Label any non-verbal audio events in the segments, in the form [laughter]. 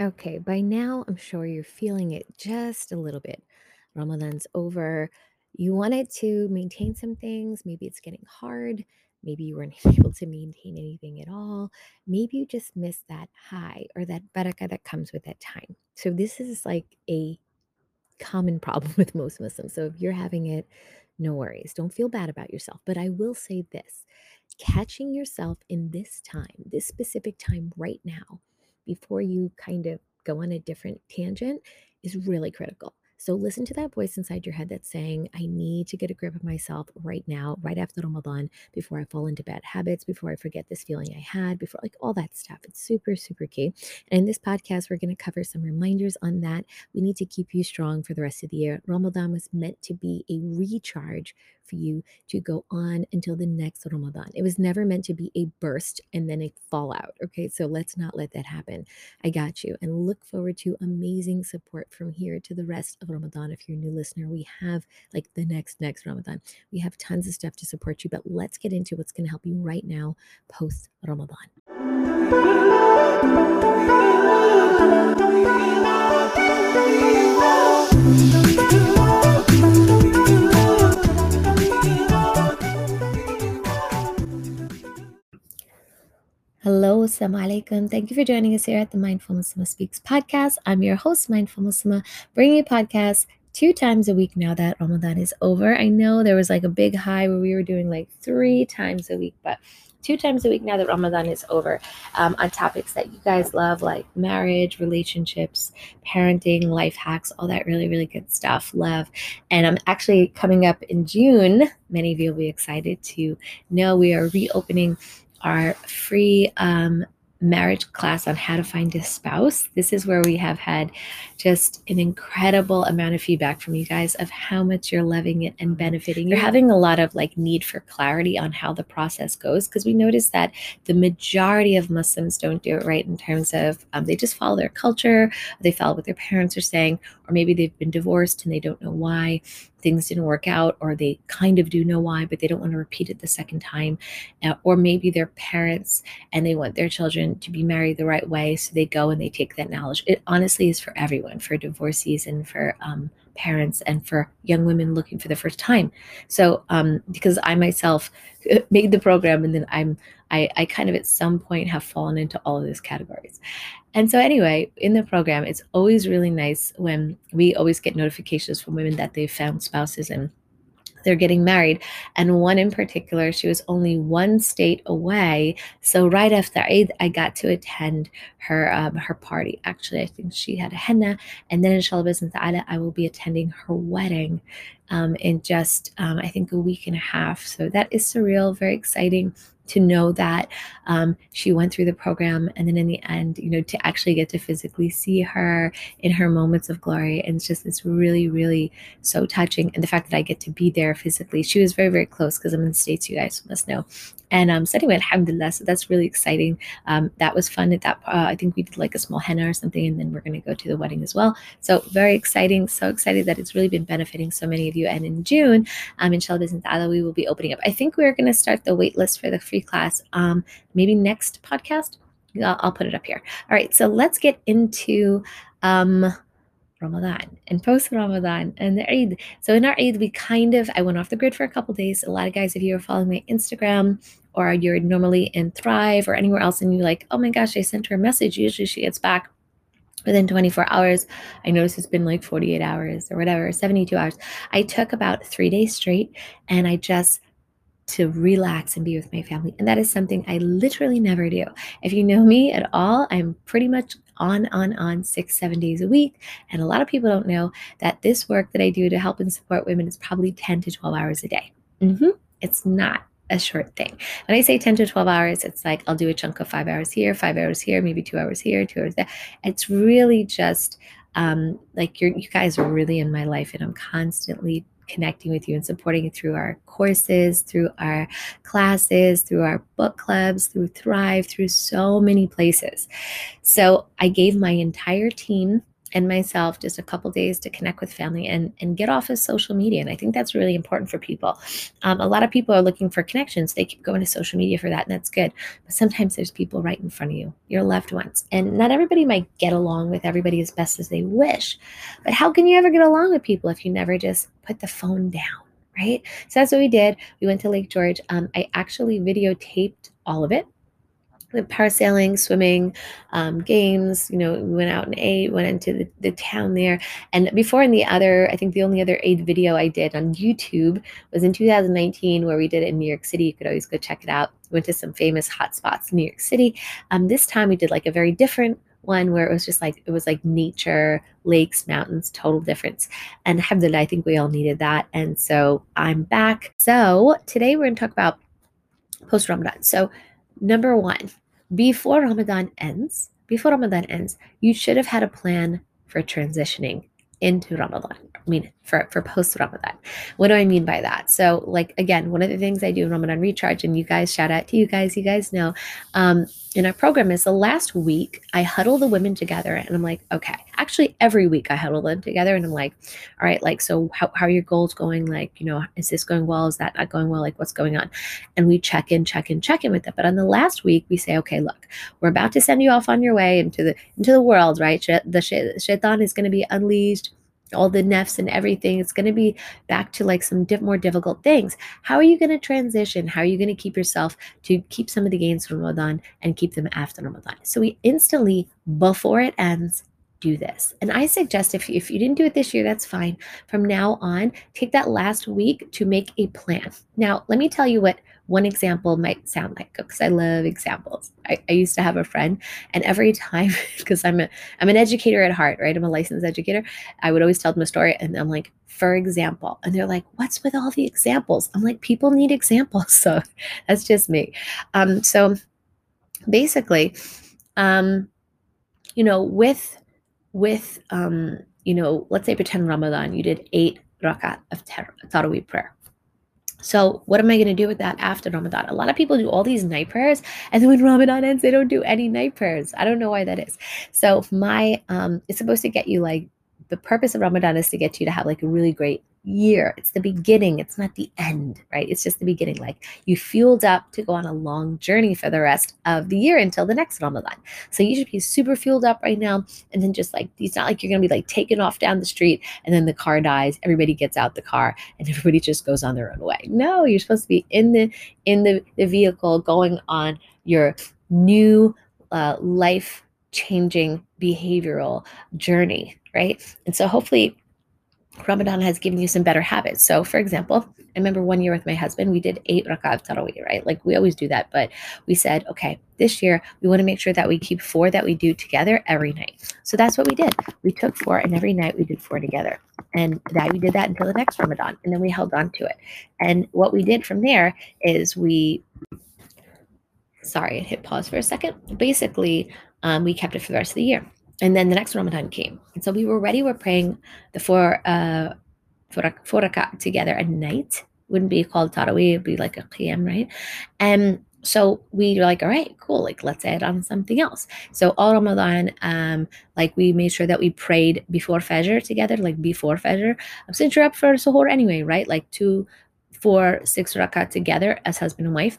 Okay, by now I'm sure you're feeling it just a little bit. Ramadan's over. You wanted to maintain some things. Maybe it's getting hard. Maybe you weren't [laughs] able to maintain anything at all. Maybe you just missed that high or that barakah that comes with that time. So, this is like a common [laughs] problem with most Muslims. So, if you're having it, no worries. Don't feel bad about yourself. But I will say this catching yourself in this time, this specific time right now, before you kind of go on a different tangent, is really critical. So listen to that voice inside your head that's saying, I need to get a grip of myself right now, right after Ramadan, before I fall into bad habits, before I forget this feeling I had, before like all that stuff. It's super, super key. And in this podcast, we're going to cover some reminders on that. We need to keep you strong for the rest of the year. Ramadan was meant to be a recharge for you to go on until the next Ramadan. It was never meant to be a burst and then a fallout. Okay, so let's not let that happen. I got you. And look forward to amazing support from here to the rest of Ramadan. If you're a new listener, we have like the next, next Ramadan. We have tons of stuff to support you, but let's get into what's going to help you right now post Ramadan. Assalamu alaikum. Thank you for joining us here at the Mindful Muslimah Speaks podcast. I'm your host, Mindful Muslimah, bringing you podcasts two times a week now that Ramadan is over. I know there was like a big high where we were doing like three times a week, but two times a week now that Ramadan is over um, on topics that you guys love, like marriage, relationships, parenting, life hacks, all that really, really good stuff. Love. And I'm actually coming up in June. Many of you will be excited to know we are reopening our free um, marriage class on how to find a spouse. This is where we have had just an incredible amount of feedback from you guys of how much you're loving it and benefiting. You're having a lot of like need for clarity on how the process goes because we noticed that the majority of Muslims don't do it right in terms of um, they just follow their culture, they follow what their parents are saying, or maybe they've been divorced and they don't know why things didn't work out, or they kind of do know why, but they don't want to repeat it the second time. Uh, or maybe they're parents and they want their children to be married the right way. So they go and they take that knowledge. It honestly is for everyone, for divorcees and for um, parents and for young women looking for the first time. So, um, because I myself [laughs] made the program and then I'm, I, I kind of at some point have fallen into all of those categories. And so, anyway, in the program, it's always really nice when we always get notifications from women that they've found spouses and they're getting married. And one in particular, she was only one state away. So right after Eid, I got to attend her um, her party. Actually, I think she had a henna. And then inshallah ta'ala, I will be attending her wedding um, in just, um, I think, a week and a half. So that is surreal, very exciting to know that um, she went through the program and then in the end you know to actually get to physically see her in her moments of glory. And it's just it's really really so touching. And the fact that i get to be there physically she was very very close because i'm in the states you guys must know and um, so anyway, alhamdulillah, so that's really exciting. Um, that was fun at that. Uh, I think we did like a small henna or something, and then we're going to go to the wedding as well. So very exciting. So excited that it's really been benefiting so many of you. And in June, um, inshallah, ta'ala, we will be opening up. I think we're going to start the wait list for the free class. Um, maybe next podcast. I'll, put it up here. All right. So let's get into um Ramadan and post Ramadan and the Eid. So in our Eid, we kind of I went off the grid for a couple days. A lot of guys, if you are following my Instagram or you're normally in Thrive or anywhere else, and you're like, oh my gosh, I sent her a message. Usually she gets back within 24 hours. I noticed it's been like 48 hours or whatever, 72 hours. I took about three days straight and I just to relax and be with my family. And that is something I literally never do. If you know me at all, I'm pretty much on, on, on six, seven days a week. And a lot of people don't know that this work that I do to help and support women is probably 10 to 12 hours a day. Mm-hmm. It's not a short thing. When I say 10 to 12 hours, it's like I'll do a chunk of five hours here, five hours here, maybe two hours here, two hours there. It's really just um, like you guys are really in my life, and I'm constantly connecting with you and supporting you through our courses, through our classes, through our book clubs, through Thrive, through so many places. So I gave my entire team and myself just a couple days to connect with family and and get off of social media. And i think that's really important for people. Um, a lot of people are looking for connections. They keep going to social media for that and that's good. But sometimes there's people right in front of you your loved ones. And not everybody might get along with everybody as best as they wish. But how can you ever get along with people if you never just put the phone down right? So that's what we did. We went to lake george. Um, i actually videotaped all of it parasailing, swimming, um, games. You know, we went out and ate, went into the, the town there. And before in the other, I think the only other Eid video I did on YouTube was in 2019, where we did it in New York City. You could always go check it out. We went to some famous hotspots in New York City. Um, this time we did like a very different one where it was just like it was like nature, lakes, mountains, total difference. And alhamdulillah, I think we all needed that. And so I'm back. So today we're gonna talk about post Ramadan. So number one, before Ramadan ends, before Ramadan ends, you should have had a plan for transitioning into Ramadan. I mean, for, for post Ramadan. What do I mean by that? So, like, again, one of the things I do in Ramadan Recharge, and you guys, shout out to you guys, you guys know, um, in our program is the last week I huddle the women together and I'm like, okay, actually every week I huddle them together and I'm like, all right, like, so how, how are your goals going? Like, you know, is this going well? Is that not going well? Like, what's going on? And we check in, check in, check in with them. But on the last week, we say, okay, look, we're about to send you off on your way into the into the world, right? The shaitan is going to be unleashed all the nafs and everything. It's going to be back to like some more difficult things. How are you going to transition? How are you going to keep yourself to keep some of the gains from Ramadan and keep them after Ramadan? So we instantly, before it ends, do this. And I suggest if, if you didn't do it this year, that's fine. From now on, take that last week to make a plan. Now, let me tell you what one example might sound like because I love examples. I, I, used to have a friend, and every time, [laughs] because I'm I'm an educator at heart, right? I'm a licensed educator. I would always tell them a story, and I'm like, for example, and they're like, "What's with all the examples?" I'm like, people need examples, [laughs] so that's just me. Um, so basically, um, you know, with with um, you know, let's say pretend Ramadan, you did eight rakat of Taraweeh prayer so, what am I going to do with that after Ramadan? A lot of people do all these night prayers, and then when Ramadan ends, they don't do any night prayers. I don't know why that is. So, my um, it's supposed to get you like the purpose of Ramadan is to get you to have like a really great year. It's the beginning, it's not the end, right? It's just the beginning. Like you fueled up to go on a long journey for the rest of the year until the next Ramadan. So you should be super fueled up right now. And then just like, it's not like you're going to be like taken off down the street and then the car dies. Everybody gets out the car and everybody just goes on their own way. No, you're supposed to be in the, in the, the vehicle going on your new uh, life changing behavioral journey, right? And so hopefully Ramadan has given you some better habits. So, for example, I remember one year with my husband, we did eight rakat tarawih, right? Like we always do that, but we said, okay, this year we want to make sure that we keep four that we do together every night. So that's what we did. We took four, and every night we did four together, and that we did that until the next Ramadan, and then we held on to it. And what we did from there is we, sorry, I hit pause for a second. Basically, um, we kept it for the rest of the year and then the next Ramadan came. And so we were ready. We're praying the four, uh, four, rakat together at night. Wouldn't be called Taraweeh, it'd be like a Qiyam, right? And so we were like, all right, cool. Like, let's add on something else. So all Ramadan, um, like we made sure that we prayed before Fajr together, like before Fajr. Since you're up for Suhoor anyway, right? Like two, four, six rakat together as husband and wife.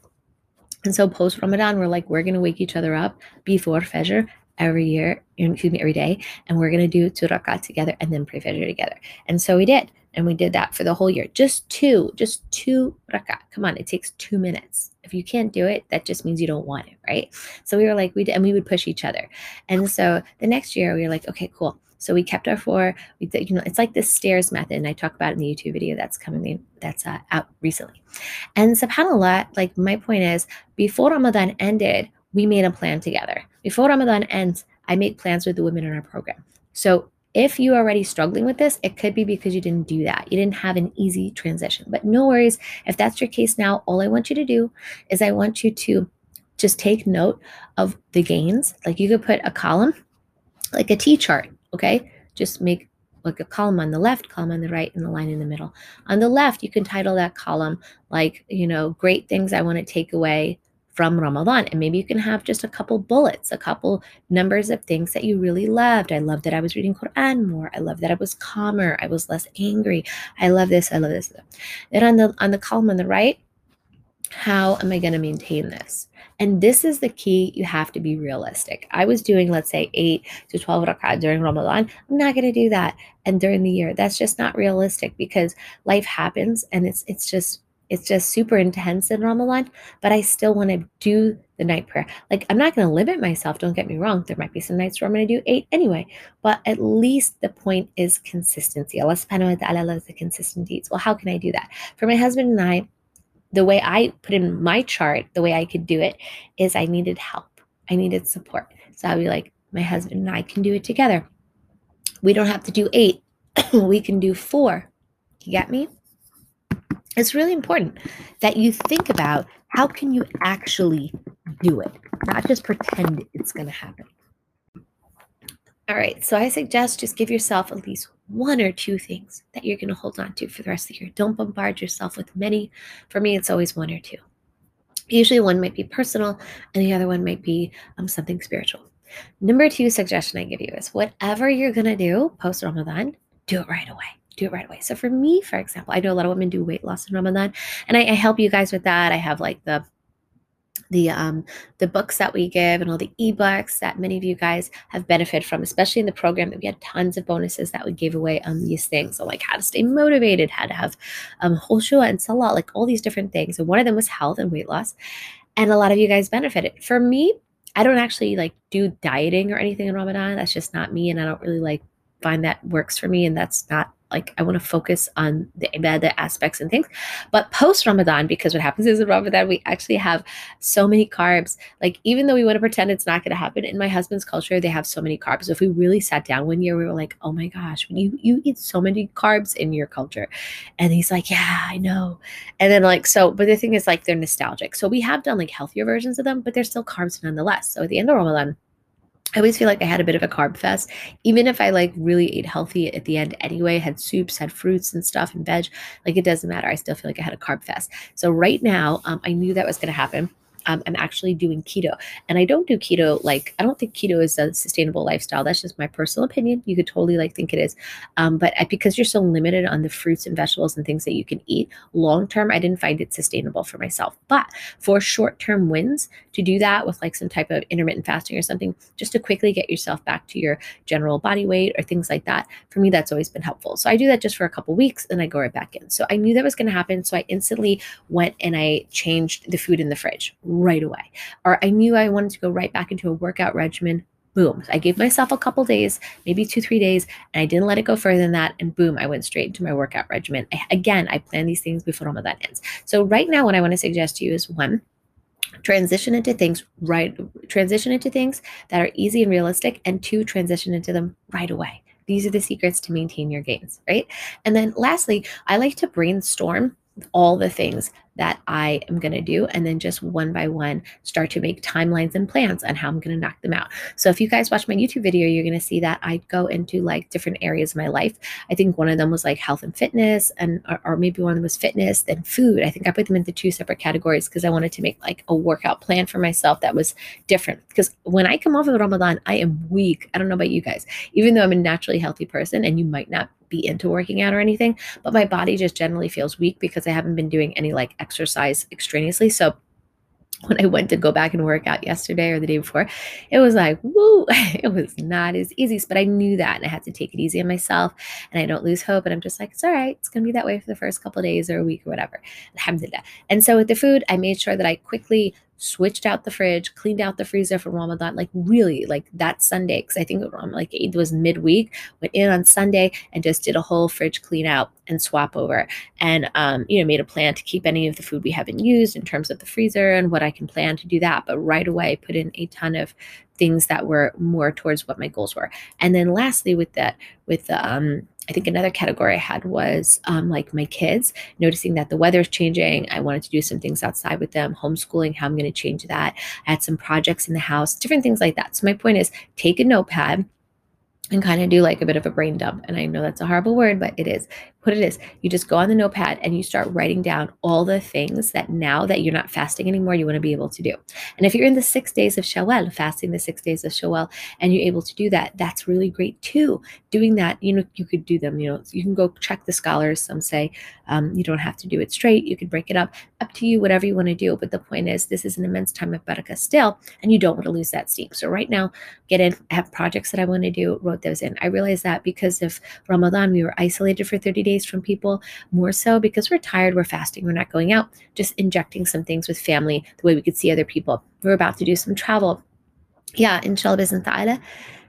And so post Ramadan, we're like, we're going to wake each other up before Fajr every year, excuse me, every day, and we're going to do two rakat together and then pray Fajr together. And so we did. And we did that for the whole year. Just two, just two rakat. Come on, it takes two minutes. If you can't do it, that just means you don't want it, right? So we were like, we did, and we would push each other. And so the next year we were like, okay, cool. So we kept our four. We did, you know, it's like the stairs method, and I talk about in the YouTube video that's coming in, that's uh, out recently. And subhanallah, like my point is, before Ramadan ended, we made a plan together. Before Ramadan ends, I make plans with the women in our program. So if you are already struggling with this, it could be because you didn't do that. You didn't have an easy transition. But no worries. If that's your case now, all I want you to do is I want you to just take note of the gains. Like you could put a column, like a T chart, okay? Just make like a column on the left, column on the right, and a line in the middle. On the left, you can title that column like, you know, great things I want to take away from Ramadan. And maybe you can have just a couple bullets, a couple numbers of things that you really loved. I love that I was reading Quran more. I love that I was calmer. I was less angry. I love this. I love this. Then on the on the column on the right, how am I going to maintain this? And this is the key. You have to be realistic. I was doing, let's say, 8 to 12 rakat during Ramadan. I'm not going to do that. And during the year, that's just not realistic because life happens and it's it's just it's just super intense in Ramadan, but I still want to do the night prayer. Like, I'm not going to limit myself, don't get me wrong. There might be some nights where I'm going to do eight anyway, but at least the point is consistency. Allah subhanahu wa ta'ala loves the consistent deeds. Well, how can I do that? For my husband and I, the way I put in my chart, the way I could do it is I needed help. I needed support. So I'd be like, my husband and I can do it together. We don't have to do eight, [coughs] we can do four. You get me? It's really important that you think about how can you actually do it not just pretend it's going to happen. All right so i suggest just give yourself at least one or two things that you're going to hold on to for the rest of the year. Don't bombard yourself with many. For me it's always one or two. Usually one might be personal and the other one might be um, something spiritual. Number two suggestion i give you is whatever you're going to do post ramadan do it right away do it right away. So for me, for example, I know a lot of women do weight loss in Ramadan, and I, I help you guys with that. I have like the the um the books that we give and all the ebooks that many of you guys have benefited from especially in the program that we had tons of bonuses that we gave away on these things so like how to stay motivated how to have um khushu and salah like all these different things and one of them was health and weight loss and a lot of you guys benefited for me i don't actually like do dieting or anything in ramadan that's just not me and i don't really like find that works for me and that's not like I want to focus on the ibadah aspects and things. But post Ramadan, because what happens is in Ramadan, we actually have so many carbs. Like even though we want to pretend it's not going to happen, in my husband's culture, they have so many carbs. So if we really sat down one year, we were like, oh my gosh, you you eat so many carbs in your culture. And he's like, yeah, I know. And then like so, but the thing is like they're nostalgic. So we have done like healthier versions of them, but they're still carbs nonetheless. So at the end of Ramadan, I always feel like I had a bit of a carb fest, even if I like really ate healthy at the end anyway, had soups, had fruits and stuff and veg. Like it doesn't matter. I still feel like I had a carb fest. So right now, um, I knew that was going to happen um, I'm actually doing keto. And I don't do keto like I don't think keto is a sustainable lifestyle. That's just my personal opinion. You could totally like think it is, um, but I, because you're so limited on the fruits and vegetables and things that you can eat long term, I didn't find it sustainable for myself. But for short term wins, to do that with like some type of intermittent fasting or something, just to quickly get yourself back to your general body weight or things like that, for me that's always been helpful. So I do that just for a couple weeks and I go right back in. So I knew that was going to happen, so I instantly went and I changed the food in the fridge right away. Or I knew I wanted to go right back into a workout regimen. Boom. I gave myself a couple days, maybe two, three days, and I didn't let it go further than that. And boom, I went straight into my workout regimen. I, again, I plan these things before Ramadan ends. So, right now, what I want to suggest to you is one, transition into things right transition into things that are easy and realistic and two transition into them right away these are the secrets to maintain your gains right and then lastly i like to brainstorm all the things that I am going to do, and then just one by one start to make timelines and plans on how I'm going to knock them out. So, if you guys watch my YouTube video, you're going to see that I go into like different areas of my life. I think one of them was like health and fitness, and or, or maybe one of them was fitness, then food. I think I put them into two separate categories because I wanted to make like a workout plan for myself that was different. Because when I come off of Ramadan, I am weak. I don't know about you guys, even though I'm a naturally healthy person, and you might not be into working out or anything, but my body just generally feels weak because I haven't been doing any like exercise extraneously. So when I went to go back and work out yesterday or the day before, it was like, woo, [laughs] it was not as easy. But I knew that and I had to take it easy on myself and I don't lose hope. And I'm just like, it's all right. It's going to be that way for the first couple days or a week or whatever. Alhamdulillah. And so with the food, I made sure that I quickly switched out the fridge, cleaned out the freezer for Ramadan, like really like that Sunday, because I think it was like it was midweek, went in on Sunday and just did a whole fridge clean out and swap over. And um, you know, made a plan to keep any of the food we haven't used in terms of the freezer and what I can plan to do that. But right away put in a ton of things that were more towards what my goals were. And then lastly with that, with the um I think another category I had was um, like my kids, noticing that the weather's changing. I wanted to do some things outside with them, homeschooling, how I'm going to change that. I had some projects in the house, different things like that. So my point is take a notepad and kind of do like a bit of a brain dump. And I know that's a horrible word, but it is. What it is. You just go on the notepad and you start writing down all the things that now that you're not fasting anymore, you want to be able to do. And if you're in the six days of Shawwal, fasting the six days of Shawwal, and you're able to do that, that's really great too. Doing that, you know, you could do them, you know, you can go check the scholars. Some say um, you don't have to do it straight, you could break it up, up to you, whatever you want to do. But the point is, this is an immense time of barakah still, and you don't want to lose that steam. So right now, get in, have projects that I want to do, wrote those in. I realized that because of Ramadan, we were isolated for 30 days days from people, more so because we're tired, we're fasting, we're not going out, just injecting some things with family the way we could see other people. We're about to do some travel. Yeah, inshallah, ta'ala.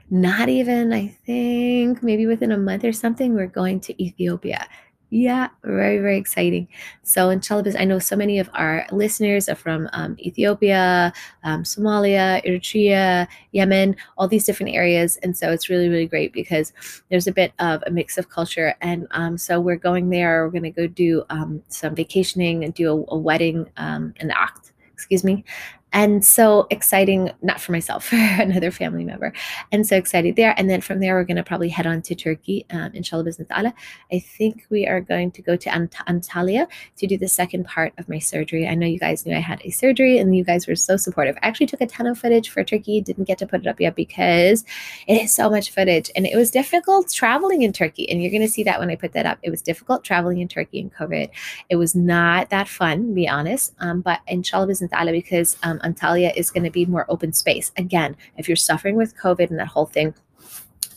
Not even, I think, maybe within a month or something, we're going to Ethiopia. Yeah, very, very exciting. So, inshallah, I know so many of our listeners are from um, Ethiopia, um, Somalia, Eritrea, Yemen, all these different areas. And so it's really, really great because there's a bit of a mix of culture. And um, so we're going there. We're going to go do um, some vacationing and do a, a wedding, um, an act, excuse me, and so exciting, not for myself, for [laughs] another family member. And so excited there. And then from there, we're going to probably head on to Turkey, um, inshallah, bismillah ta'ala. I think we are going to go to Ant- Antalya to do the second part of my surgery. I know you guys knew I had a surgery and you guys were so supportive. I actually took a ton of footage for Turkey, didn't get to put it up yet because it is so much footage. And it was difficult traveling in Turkey. And you're going to see that when I put that up. It was difficult traveling in Turkey in COVID. It was not that fun, be honest. Um, but inshallah, bismillah ta'ala, because um, Antalya is going to be more open space. Again, if you're suffering with COVID and that whole thing,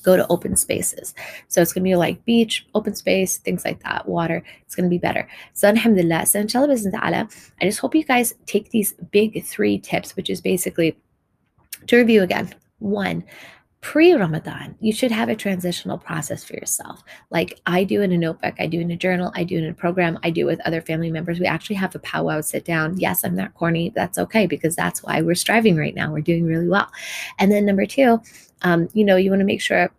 go to open spaces. So it's going to be like beach, open space, things like that, water. It's going to be better. So alhamdulillah, I just hope you guys take these big three tips, which is basically to review again. One, pre Ramadan, you should have a transitional process for yourself. Like I do in a notebook, I do in a journal, I do in a program, I do with other family members. We actually have a powwow sit down. Yes, I'm not corny. That's okay because that's why we're striving right now. We're doing really well. And then number two, um, you know, you want to make sure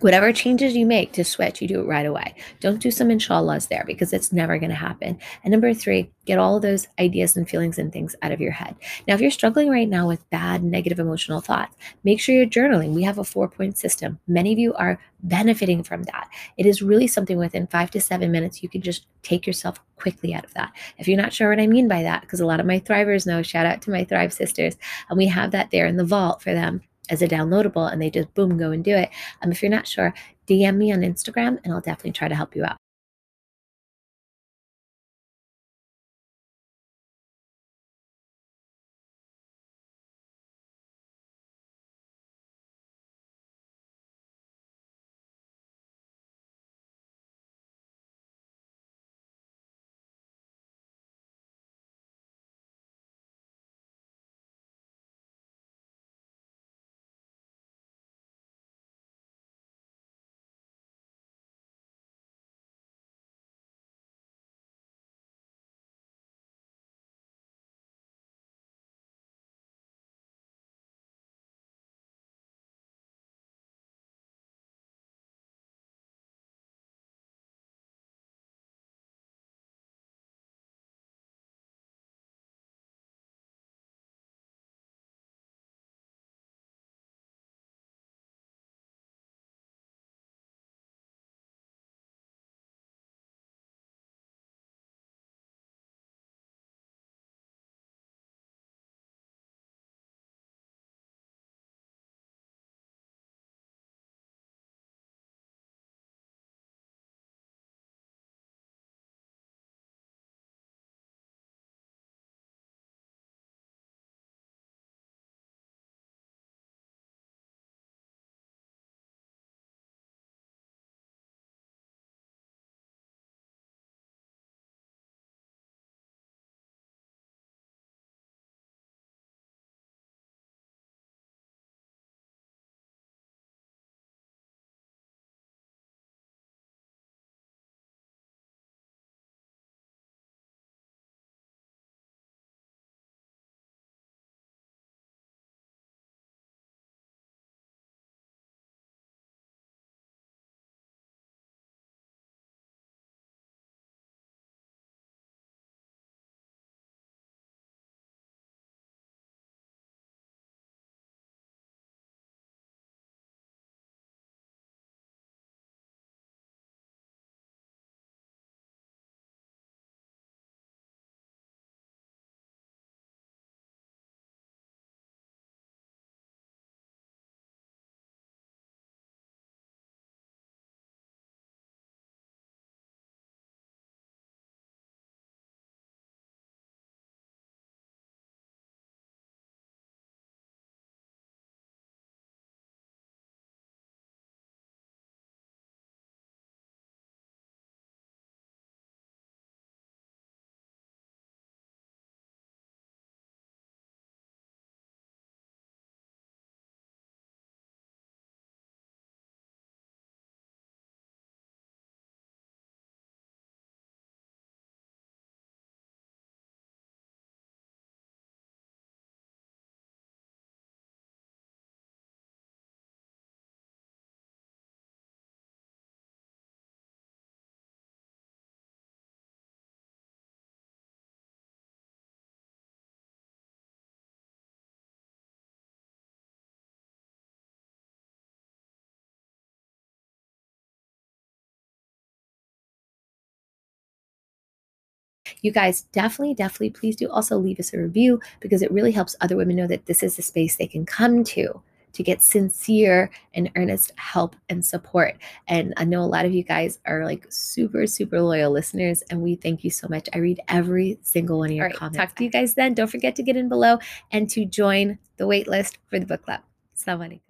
whatever changes you make to switch, you do it right away. Don't do some inshallahs there because it's never going to happen. And number three, get all those ideas and feelings and things out of your head. Now, if you're struggling right now with bad, negative emotional thoughts, make sure you're journaling. We have a four point system. Many of you are benefiting from that. It is really something within five to seven minutes, you can just take yourself quickly out of that. If you're not sure what I mean by that, because a lot of my thrivers know, shout out to my Thrive sisters, and we have that there in the vault for them as a downloadable and they just boom go and do it. Um, if you're not sure, DM me on Instagram and I'll definitely try to help you out. You guys definitely, definitely, please do also leave us a review because it really helps other women know that this is a space they can come to to get sincere and earnest help and support. And I know a lot of you guys are like super, super loyal listeners, and we thank you so much. I read every single one of your right, comments. Talk to you guys then. Don't forget to get in below and to join the waitlist for the book club. Assalamu alaikum.